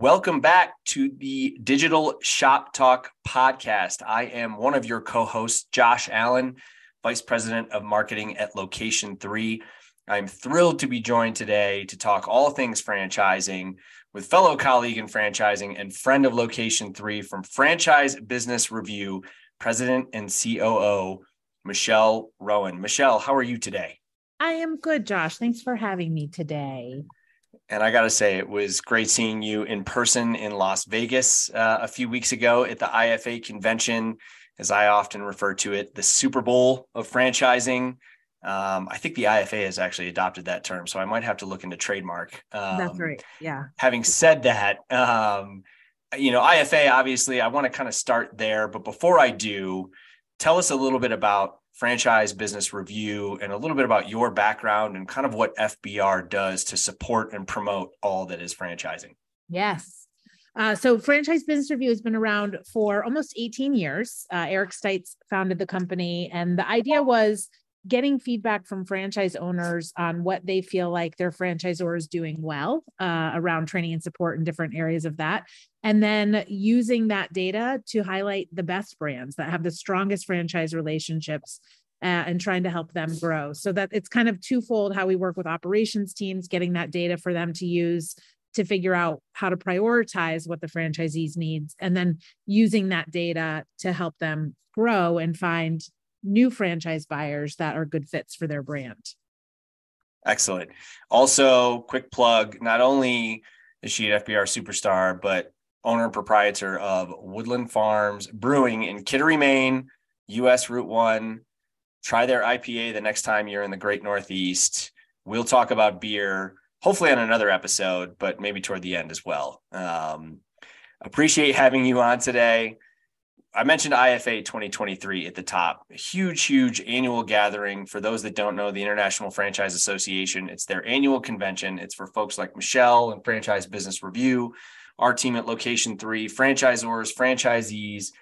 Welcome back to the Digital Shop Talk podcast. I am one of your co hosts, Josh Allen, Vice President of Marketing at Location 3. I'm thrilled to be joined today to talk all things franchising with fellow colleague in franchising and friend of Location 3 from Franchise Business Review, President and COO, Michelle Rowan. Michelle, how are you today? I am good, Josh. Thanks for having me today. And I got to say, it was great seeing you in person in Las Vegas uh, a few weeks ago at the IFA convention, as I often refer to it, the Super Bowl of franchising. Um, I think the IFA has actually adopted that term, so I might have to look into trademark. Um, That's right. Yeah. Having said that, um, you know, IFA, obviously, I want to kind of start there. But before I do, tell us a little bit about franchise business review and a little bit about your background and kind of what FBR does to support and promote all that is franchising. Yes. Uh, so, Franchise Business Review has been around for almost 18 years. Uh, Eric Stites founded the company, and the idea was getting feedback from franchise owners on what they feel like their franchisor is doing well uh, around training and support in different areas of that. And then using that data to highlight the best brands that have the strongest franchise relationships uh, and trying to help them grow. So that it's kind of twofold how we work with operations teams, getting that data for them to use to figure out how to prioritize what the franchisees needs and then using that data to help them grow and find new franchise buyers that are good fits for their brand. Excellent. Also, quick plug not only is she an FBR superstar, but owner and proprietor of Woodland Farms Brewing in Kittery, Maine, US Route 1. Try their IPA the next time you're in the great Northeast. We'll talk about beer, hopefully on another episode, but maybe toward the end as well. Um, appreciate having you on today. I mentioned IFA 2023 at the top. A huge, huge annual gathering. For those that don't know, the International Franchise Association, it's their annual convention. It's for folks like Michelle and Franchise Business Review, our team at Location 3, franchisors, franchisees,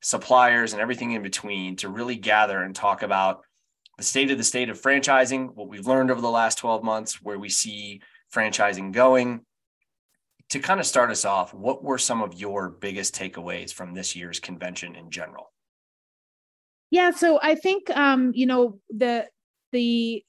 suppliers, and everything in between to really gather and talk about the state of the state of franchising, what we've learned over the last 12 months, where we see franchising going, to kind of start us off, what were some of your biggest takeaways from this year's convention in general? Yeah, so I think um, you know the the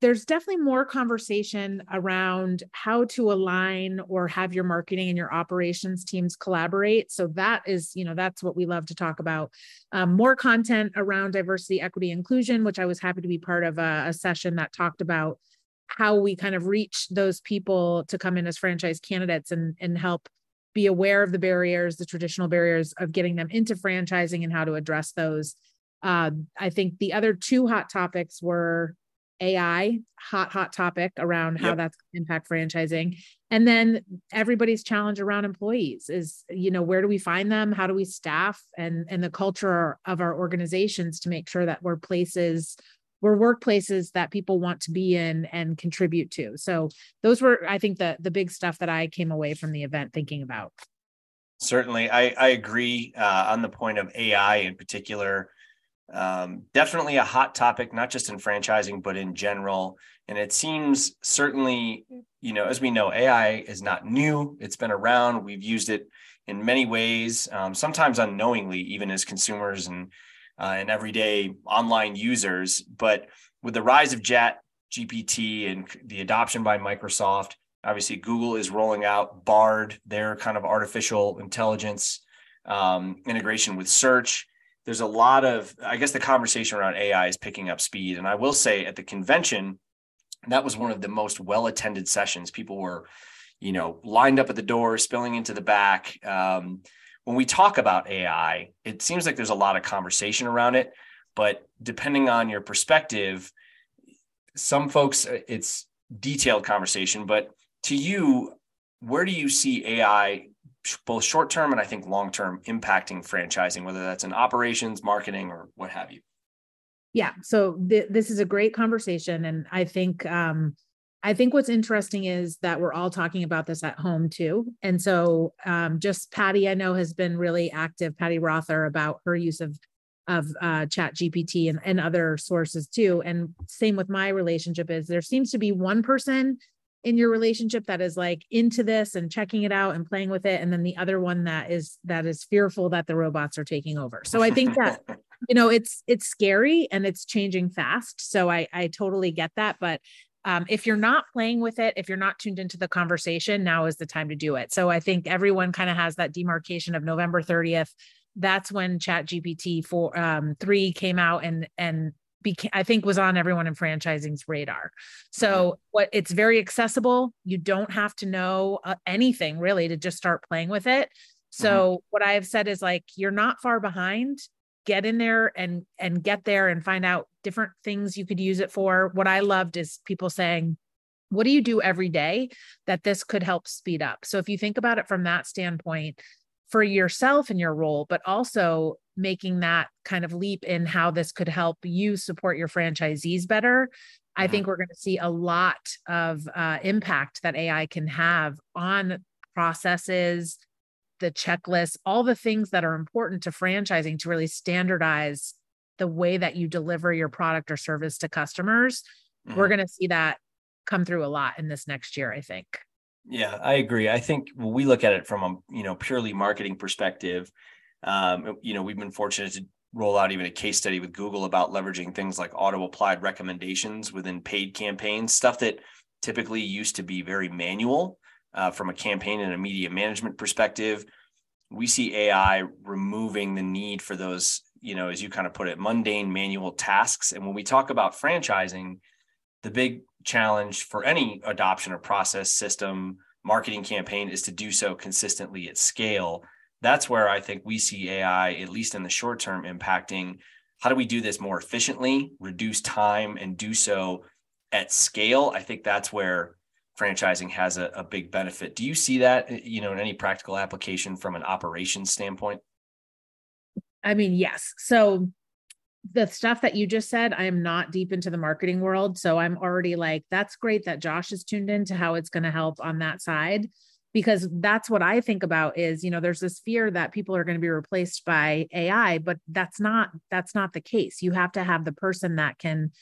there's definitely more conversation around how to align or have your marketing and your operations teams collaborate. So that is, you know, that's what we love to talk about. Um, more content around diversity, equity, inclusion, which I was happy to be part of a, a session that talked about how we kind of reach those people to come in as franchise candidates and and help be aware of the barriers, the traditional barriers of getting them into franchising and how to address those. Uh, I think the other two hot topics were AI, hot, hot topic around how yep. that's impact franchising. And then everybody's challenge around employees is, you know, where do we find them? How do we staff and and the culture of our organizations to make sure that we're places we're workplaces that people want to be in and contribute to. So those were, I think, the the big stuff that I came away from the event thinking about. Certainly, I, I agree uh, on the point of AI in particular. Um, definitely a hot topic, not just in franchising, but in general. And it seems certainly, you know, as we know, AI is not new. It's been around. We've used it in many ways, um, sometimes unknowingly, even as consumers and uh, and everyday online users. But with the rise of Chat GPT and the adoption by Microsoft, obviously Google is rolling out Bard, their kind of artificial intelligence um, integration with search. There's a lot of, I guess, the conversation around AI is picking up speed. And I will say at the convention, that was one of the most well attended sessions. People were, you know, lined up at the door, spilling into the back. Um, when we talk about AI, it seems like there's a lot of conversation around it, but depending on your perspective, some folks uh, it's detailed conversation, but to you, where do you see AI both short term and I think long term impacting franchising, whether that's in operations, marketing, or what have you? Yeah, so th- this is a great conversation, and I think um, I think what's interesting is that we're all talking about this at home too. And so um, just Patty, I know has been really active, Patty Rother about her use of of uh, chat GPT and, and other sources too. And same with my relationship is there seems to be one person in your relationship that is like into this and checking it out and playing with it and then the other one that is that is fearful that the robots are taking over so i think that you know it's it's scary and it's changing fast so i i totally get that but um, if you're not playing with it if you're not tuned into the conversation now is the time to do it. So i think everyone kind of has that demarcation of november 30th that's when chat gpt 4 um, 3 came out and and became i think was on everyone in franchising's radar. So mm-hmm. what it's very accessible. You don't have to know uh, anything really to just start playing with it. So mm-hmm. what i have said is like you're not far behind get in there and and get there and find out different things you could use it for what i loved is people saying what do you do every day that this could help speed up so if you think about it from that standpoint for yourself and your role but also making that kind of leap in how this could help you support your franchisees better i mm-hmm. think we're going to see a lot of uh, impact that ai can have on processes the checklist all the things that are important to franchising to really standardize the way that you deliver your product or service to customers mm-hmm. we're going to see that come through a lot in this next year i think. Yeah i agree. I think when we look at it from a you know purely marketing perspective um, you know, we've been fortunate to roll out even a case study with Google about leveraging things like auto applied recommendations within paid campaigns, stuff that typically used to be very manual uh, from a campaign and a media management perspective. We see AI removing the need for those, you know, as you kind of put it, mundane manual tasks. And when we talk about franchising, the big challenge for any adoption or process system marketing campaign is to do so consistently at scale that's where I think we see AI, at least in the short term, impacting how do we do this more efficiently, reduce time, and do so at scale. I think that's where franchising has a, a big benefit. Do you see that, uh, you know, in any practical application from an operations standpoint? I mean, yes. So the stuff that you just said, I am not deep into the marketing world. So I'm already like, that's great that Josh is tuned in to how it's going to help on that side because that's what I think about is, you know, there's this fear that people are going to be replaced by AI, but that's not that's not the case. You have to have the person that can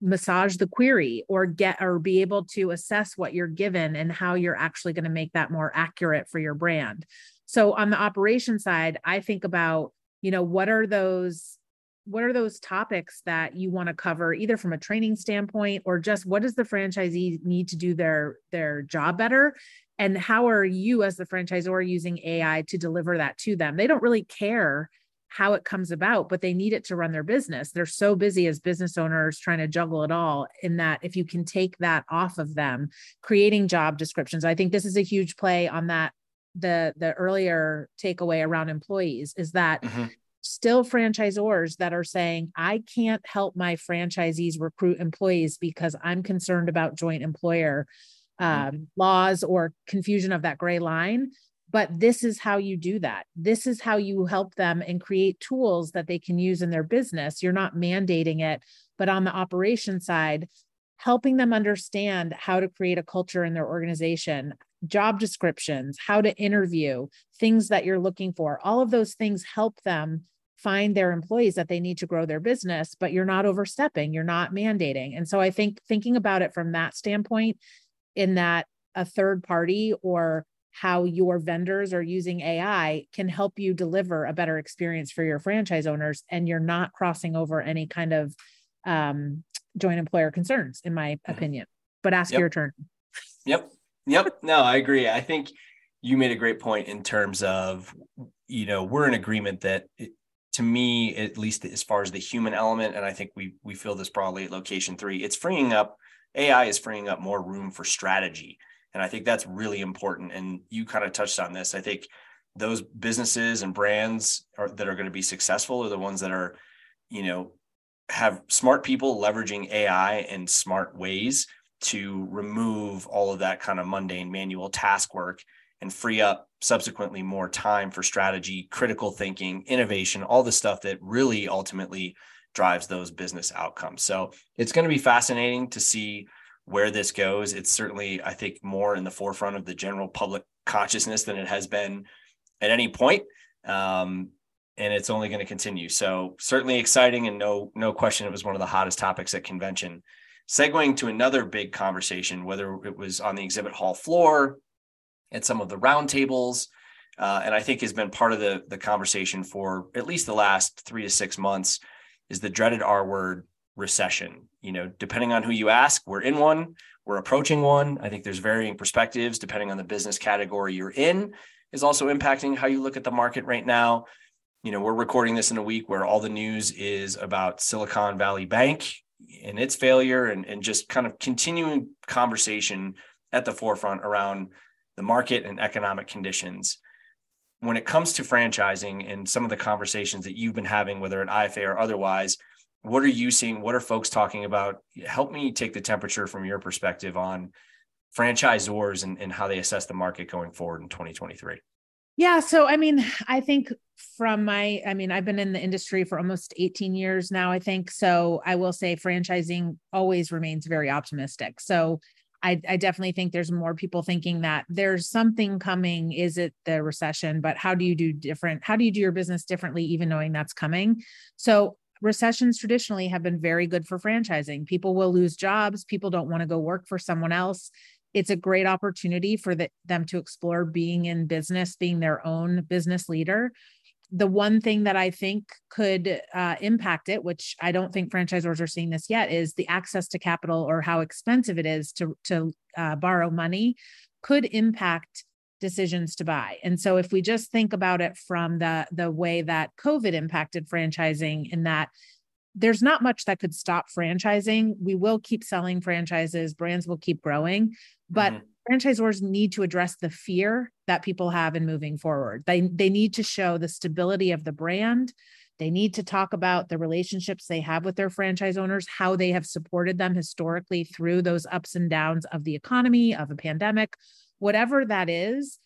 massage the query or get or be able to assess what you're given and how you're actually going to make that more accurate for your brand. So on the operation side, I think about, you know, what are those what are those topics that you want to cover either from a training standpoint or just what does the franchisee need to do their their job better and how are you as the franchisor using ai to deliver that to them they don't really care how it comes about but they need it to run their business they're so busy as business owners trying to juggle it all in that if you can take that off of them creating job descriptions i think this is a huge play on that the the earlier takeaway around employees is that mm-hmm. still franchisors that are saying i can't help my franchisees recruit employees because i'm concerned about joint employer Mm-hmm. um, laws or confusion of that gray line. But this is how you do that. This is how you help them and create tools that they can use in their business. You're not mandating it, but on the operation side, helping them understand how to create a culture in their organization, job descriptions, how to interview, things that you're looking for. All of those things help them find their employees that they need to grow their business, but you're not overstepping, you're not mandating. And so I think thinking about it from that standpoint in that a third party or how your vendors are using AI can help you deliver a better experience for your franchise owners, and you're not crossing over any kind of um, joint employer concerns, in my mm-hmm. opinion. But ask yep. your turn. Yep. Yep. No, I agree. I think you made a great point in terms of, you know, we're in agreement that it, to me, at least as far as the human element, and I think we we feel this broadly at location three, it's freeing up AI is freeing up more room for strategy. And I think that's really important. And you kind of touched on this. I think those businesses and brands are, that are going to be successful are the ones that are, you know, have smart people leveraging AI in smart ways to remove all of that kind of mundane manual task work and free up subsequently more time for strategy, critical thinking, innovation, all the stuff that really ultimately drives those business outcomes. So it's going to be fascinating to see where this goes. It's certainly, I think, more in the forefront of the general public consciousness than it has been at any point. Um, and it's only going to continue. So certainly exciting, and no no question, it was one of the hottest topics at convention. segueing to another big conversation, whether it was on the exhibit hall floor, at some of the roundtables, uh, and I think has been part of the the conversation for at least the last three to six months, is the dreaded R word recession. You know, depending on who you ask, we're in one, we're approaching one. I think there's varying perspectives depending on the business category you're in, is also impacting how you look at the market right now. You know, we're recording this in a week where all the news is about Silicon Valley Bank and its failure and, and just kind of continuing conversation at the forefront around the market and economic conditions. When it comes to franchising and some of the conversations that you've been having, whether at IFA or otherwise, what are you seeing? What are folks talking about? Help me take the temperature from your perspective on franchisors and, and how they assess the market going forward in 2023. Yeah. So, I mean, I think from my, I mean, I've been in the industry for almost 18 years now, I think. So, I will say franchising always remains very optimistic. So, I, I definitely think there's more people thinking that there's something coming. Is it the recession? But how do you do different? How do you do your business differently, even knowing that's coming? So, recessions traditionally have been very good for franchising. People will lose jobs. People don't want to go work for someone else. It's a great opportunity for the, them to explore being in business, being their own business leader. The one thing that I think could uh, impact it, which I don't think franchisors are seeing this yet, is the access to capital or how expensive it is to to uh, borrow money, could impact decisions to buy. And so if we just think about it from the the way that COVID impacted franchising in that there's not much that could stop franchising. We will keep selling franchises, brands will keep growing, but mm-hmm. franchisors need to address the fear that people have in moving forward. They they need to show the stability of the brand. They need to talk about the relationships they have with their franchise owners, how they have supported them historically through those ups and downs of the economy, of a pandemic, whatever that is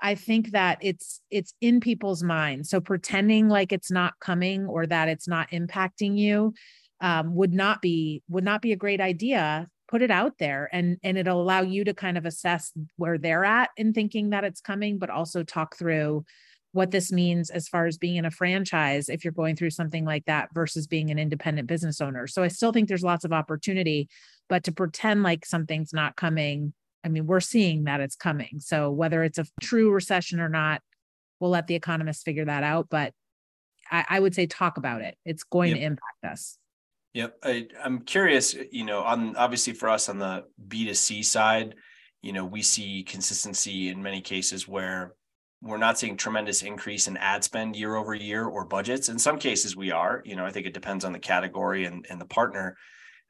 i think that it's it's in people's minds so pretending like it's not coming or that it's not impacting you um, would not be would not be a great idea. Put it out there and and it'll allow you to kind of assess where they're at in thinking that it's coming but also talk through what this means as far as being in a franchise if you're going through something like that versus being an independent business owner. So i still think there's lots of opportunity but to pretend like something's not coming I mean, we're seeing that it's coming. So whether it's a true recession or not, we'll let the economists figure that out. But I, I would say talk about it. It's going yep. to impact us. Yep. I, I'm curious, you know, on obviously for us on the B2C side, you know, we see consistency in many cases where we're not seeing tremendous increase in ad spend year over year or budgets. In some cases we are, you know, I think it depends on the category and, and the partner.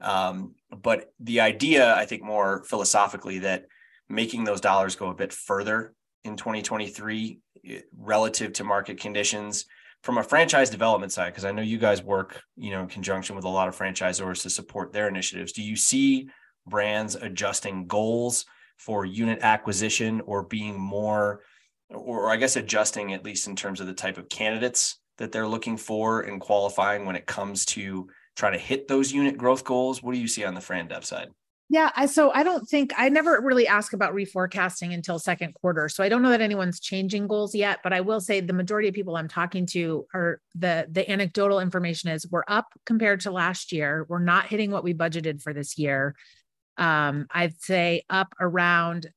Um, but the idea, I think, more philosophically, that making those dollars go a bit further in 2023 eh, relative to market conditions from a franchise development side, because I know you guys work, you know, in conjunction with a lot of franchisors to support their initiatives. Do you see brands adjusting goals for unit acquisition or being more, or I guess adjusting at least in terms of the type of candidates that they're looking for and qualifying when it comes to try to hit those unit growth goals? What do you see on the Fran Dev side? Yeah, I so I don't think I never really ask about reforecasting until second quarter. So I don't know that anyone's changing goals yet, but I will say the majority of people I'm talking to are the the anecdotal information is we're up compared to last year. We're not hitting what we budgeted for this year. Um, I'd say up around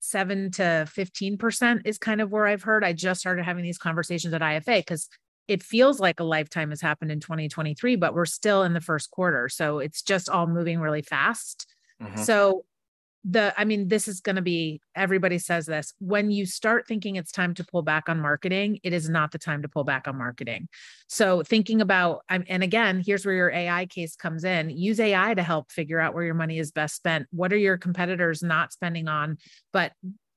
7 to 15% is kind of where I've heard. I just started having these conversations at IFA because it feels like a lifetime has happened in 2023, but we're still in the first quarter. So it's just all moving really fast. Mm-hmm. So the i mean this is going to be everybody says this when you start thinking it's time to pull back on marketing it is not the time to pull back on marketing so thinking about and again here's where your ai case comes in use ai to help figure out where your money is best spent what are your competitors not spending on but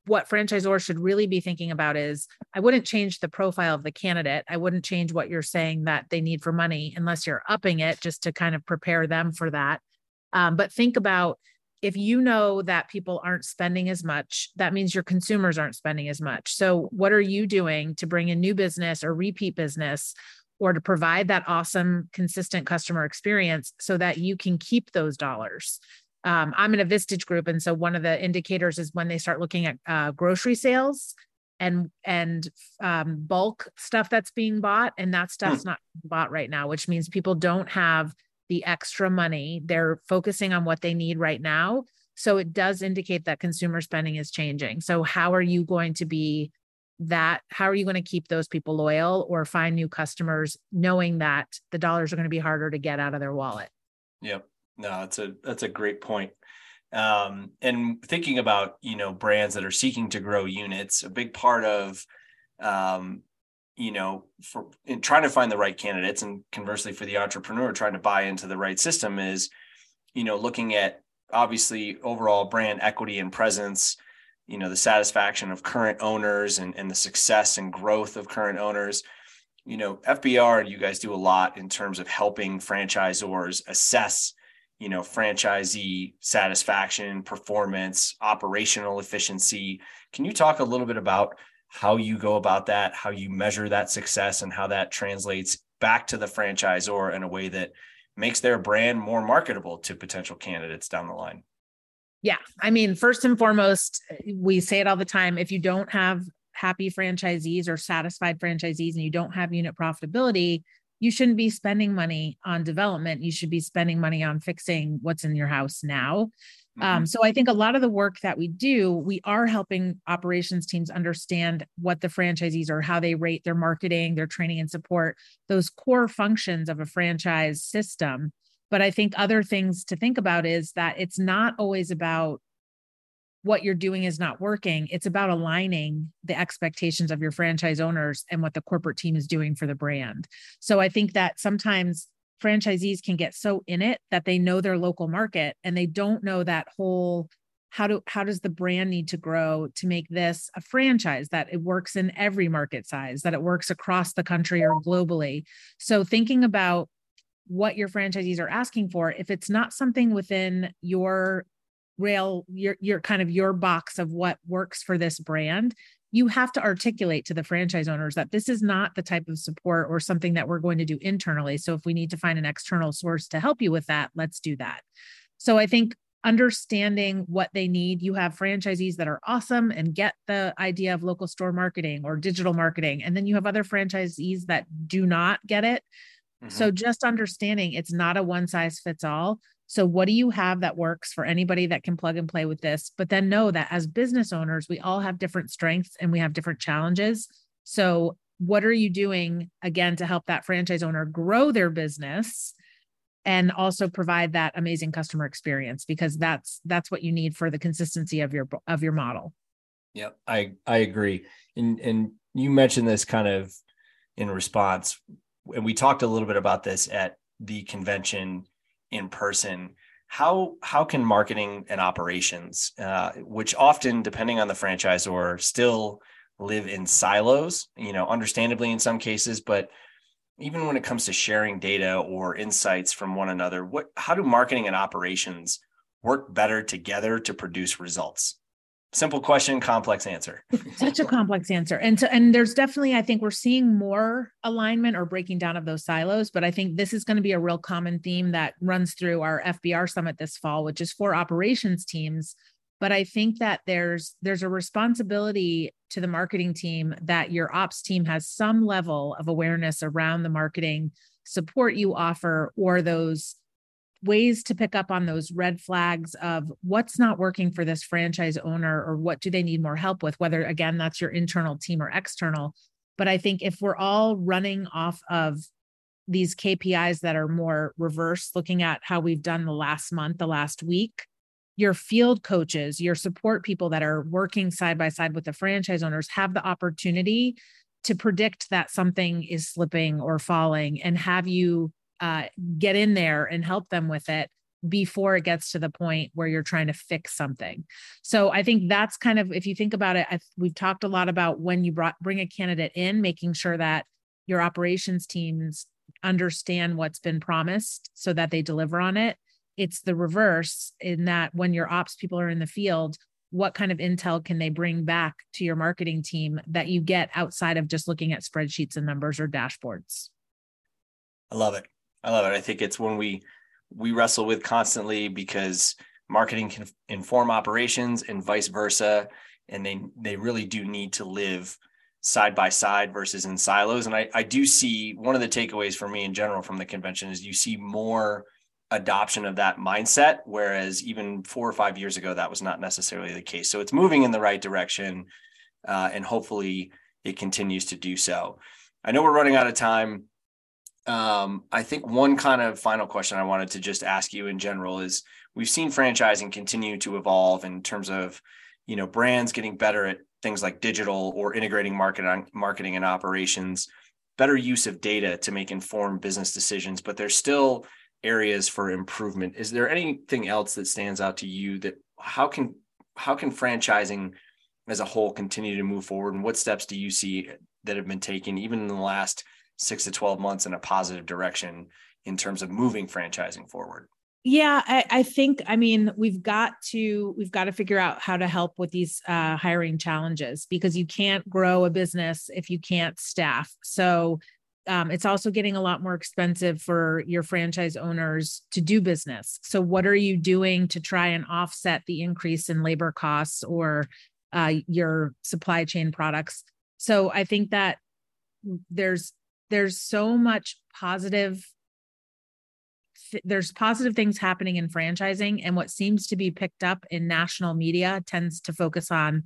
what franchisors should really be thinking about is I wouldn't change the profile of the candidate. I wouldn't change what you're saying that they need for money unless you're upping it just to kind of prepare them for that. Um, but think about if you know that people aren't spending as much, that means your consumers aren't spending as much. So, what are you doing to bring in new business or repeat business or to provide that awesome, consistent customer experience so that you can keep those dollars? Um, I'm in a Vistage group, and so one of the indicators is when they start looking at uh, grocery sales and and um, bulk stuff that's being bought, and that hmm. stuff's not bought right now, which means people don't have the extra money. They're focusing on what they need right now. So it does indicate that consumer spending is changing. So, how are you going to be that? How are you going to keep those people loyal or find new customers knowing that the dollars are going to be harder to get out of their wallet? Yep. No, that's a that's a great point. Um, and thinking about you know brands that are seeking to grow units, a big part of um, you know for in trying to find the right candidates, and conversely for the entrepreneur trying to buy into the right system is you know looking at obviously overall brand equity and presence you know the satisfaction of current owners and, and the success and growth of current owners you know fbr you guys do a lot in terms of helping franchisors assess you know franchisee satisfaction performance operational efficiency. Can you talk a little bit about how you go about that how you measure that success and how that translates back to the franchisor in a way that makes their brand more marketable to potential candidates down the line? Yeah i mean first and foremost we say it all the time if you don't have happy franchisees or satisfied franchisees and you don't have unit profitability you shouldn't be spending money on development. You should be spending money on fixing what's in your house now. Mm-hmm. Um, so I think a lot of the work that we do, we are helping operations teams understand what the franchisees are, how they rate their marketing, their training and support, those core functions of a franchise system. But I think other things to think about is that it's not always about what you're doing is not working. It's about aligning the expectations of your franchise owners and what the corporate team is doing for the brand. So I think that sometimes franchisees can get so in it that they know their local market and they don't know that whole how do how does the brand need to grow to make this a franchise that it works in every market size that it works across the country or globally so thinking about what your franchisees are asking for if it's not something within your rail your your kind of your box of what works for this brand you have to articulate to the franchise owners that this is not the type of support or something that we're going to do internally. So if we need to find an external source to help you with that let's do that. So i think understanding what they need you have franchisees that are awesome and get the idea of local store marketing or digital marketing and then you have other franchisees that do not get it. Mm-hmm. so just understanding it's not a one size fits all so, what do you have that works for anybody that can plug and play with this? But then know that as business owners, we all have different strengths and we have different challenges. So, what are you doing again to help that franchise owner grow their business? and also provide that amazing customer experience because that's that's what you need for the consistency of your of your model yeah i i agree and and you mentioned this kind of in response and we talked a little bit about this at the convention in person how how can marketing and operations uh, which often depending on the franchisor still live in silos you know understandably in some cases but even when it comes to sharing data or insights from one another what how do marketing and operations work better together to produce results simple question complex answer. Such a complex answer. And so and there's definitely i think we're seeing more alignment or breaking down of those silos but i think this is going to be a real common theme that runs through our fbr summit this fall which is for operations teams. But i think that there's there's a responsibility to the marketing team that your ops team has some level of awareness around the marketing support you offer or those ways to pick up on those red flags of what's not working for this franchise owner or what do they need more help with whether again that's your internal team or external. But i think if we're all running off of these KPIs that are more reverse looking at how we've done the last month the last week your field coaches your support people that are working side by side with the franchise owners have the opportunity to predict that something is slipping or falling and have you uh, get in there and help them with it before it gets to the point where you're trying to fix something. So I think that's kind of if you think about it, I've, we've talked a lot about when you brought bring a candidate in, making sure that your operations teams understand what's been promised so that they deliver on it. It's the reverse in that when your ops people are in the field, what kind of intel can they bring back to your marketing team that you get outside of just looking at spreadsheets and numbers or dashboards? I love it. I love it. I think it's when we we wrestle with constantly because marketing can inform operations and vice versa, and they they really do need to live side by side versus in silos. And I I do see one of the takeaways for me in general from the convention is you see more adoption of that mindset whereas even four or five years ago that was not necessarily the case so it's moving in the right direction uh, and hopefully it continues to do so i know we're running out of time um, i think one kind of final question i wanted to just ask you in general is we've seen franchising continue to evolve in terms of you know brands getting better at things like digital or integrating marketing marketing and operations better use of data to make informed business decisions but there's still areas for improvement. Is there anything else that stands out to you that how can how can franchising as a whole continue to move forward? And what steps do you see that have been taken even in the last 6 to 12 months in a positive direction in terms of moving franchising forward? Yeah I, I, think i mean we've got to we've got to figure out how to help with these uh, hiring challenges because you can't grow a business if you can't staff. So um, it's also getting a lot more expensive for your franchise owners to do business. So what are you doing to try and offset the increase in labor costs or uh, your supply chain products? So i think that there's there's so much positive there's positive things happening in franchising and what seems to be picked up in national media tends to focus on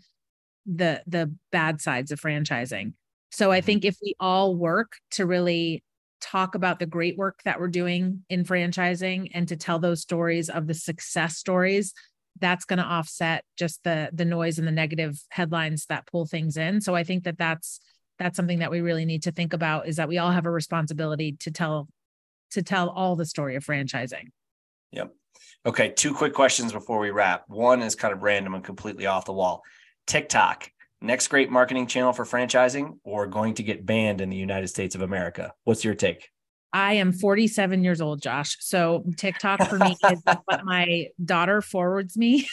the the bad sides of franchising so i mm-hmm. think if we all work to really talk about the great work that we're doing in franchising and to tell those stories of the success stories that's going to offset just the the noise and the negative headlines that pull things in so i think that that's that's something that we really need to think about is that we all have a responsibility to tell to tell all the story of franchising. Yep. Okay. Two quick questions before we wrap. One is kind of random and completely off the wall. TikTok, next great marketing channel for franchising or going to get banned in the United States of America? What's your take? I am 47 years old, Josh. So TikTok for me is what my daughter forwards me.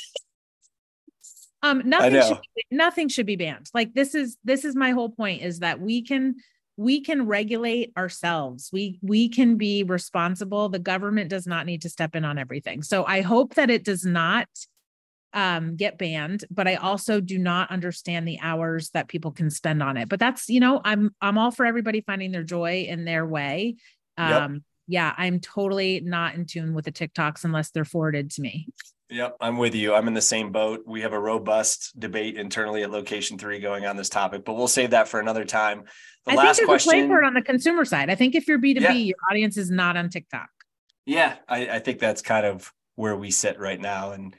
Um, nothing should be, nothing should be banned. Like this is this is my whole point is that we can we can regulate ourselves. We we can be responsible. The government does not need to step in on everything. So i hope that it does not um, get banned but i also do not understand the hours that people can spend on it. But that's you know i'm i'm all for everybody finding their joy in their way. Um, yep. yeah i'm totally not in tune with the tiktoks unless they're forwarded to me Yep, I'm with you. I'm in the same boat. We have a robust debate internally at Location Three going on this topic, but we'll save that for another time. The I last think there's question, a play for it on the consumer side. I think if you're B2B, yeah. your audience is not on TikTok. Yeah, I, I think that's kind of where we sit right now. And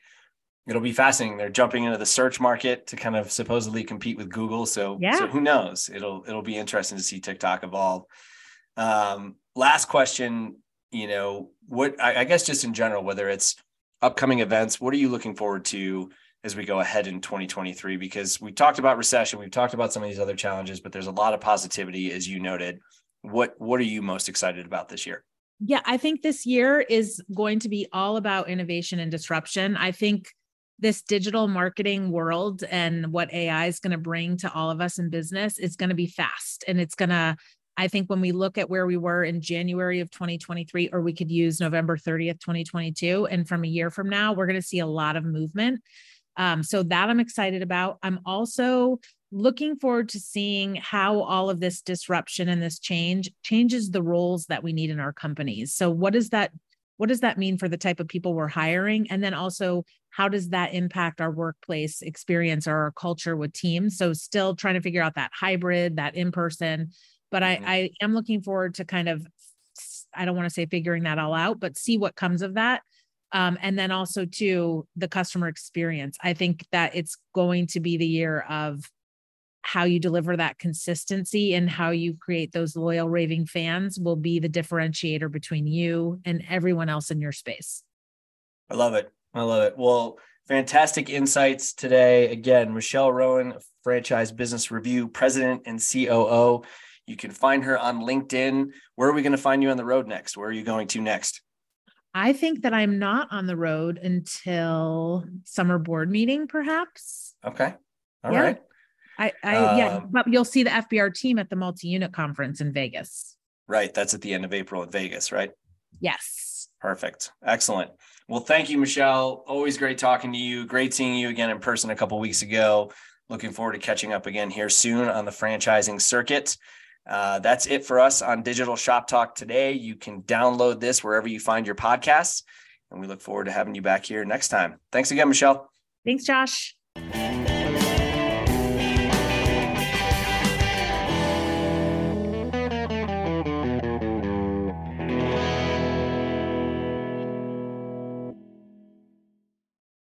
it'll be fascinating. They're jumping into the search market to kind of supposedly compete with Google. So, yeah. so who knows? It'll it'll be interesting to see TikTok evolve. Um, last question, you know, what I, I guess just in general, whether it's upcoming events, what are you looking forward to as we go ahead in 2023 because we talked about recession we've talked about some of these other challenges but there's a lot of positivity as you noted. What what are you most excited about this year? Yeah i think this year is going to be all about innovation and disruption. I think this digital marketing world and what ai is going to bring to all of us in business is going to be fast and it's going to I think when we look at where we were in January of 2023, or we could use November 30th, 2022, and from a year from now, we're going to see a lot of movement. Um, so that I'm excited about. I'm also looking forward to seeing how all of this disruption and this change changes the roles that we need in our companies. So what does that what does that mean for the type of people we're hiring and then also how does that impact our workplace experience or our culture with teams so still trying to figure out that hybrid that in person but mm-hmm. I, I am looking forward to kind of i don't want to say figuring that all out but see what comes of that um, and then also to the customer experience. I think that it's going to be the year of how you deliver that consistency and how you create those loyal raving fans will be the differentiator between you and everyone else in your space. I love it. I love it. Well, fantastic insights today. Again, Michelle Rowan, Franchise Business Review President and COO. You can find her on LinkedIn. Where are we going to find you on the road next? Where are you going to next? I think that I'm not on the road until summer board meeting, perhaps. Okay. All yeah. right. I, I um, yeah, but you'll see the FBR team at the multi-unit conference in Vegas. Right. That's at the end of April in Vegas, right? Yes. Perfect. Excellent. Well, thank you, Michelle. Always great talking to you. Great seeing you again in person a couple weeks ago. Looking forward to catching up again here soon on the franchising circuit. Uh, that's it for us on Digital Shop Talk today. You can download this wherever you find your podcasts. And we look forward to having you back here next time. Thanks again, Michelle. Thanks, Josh.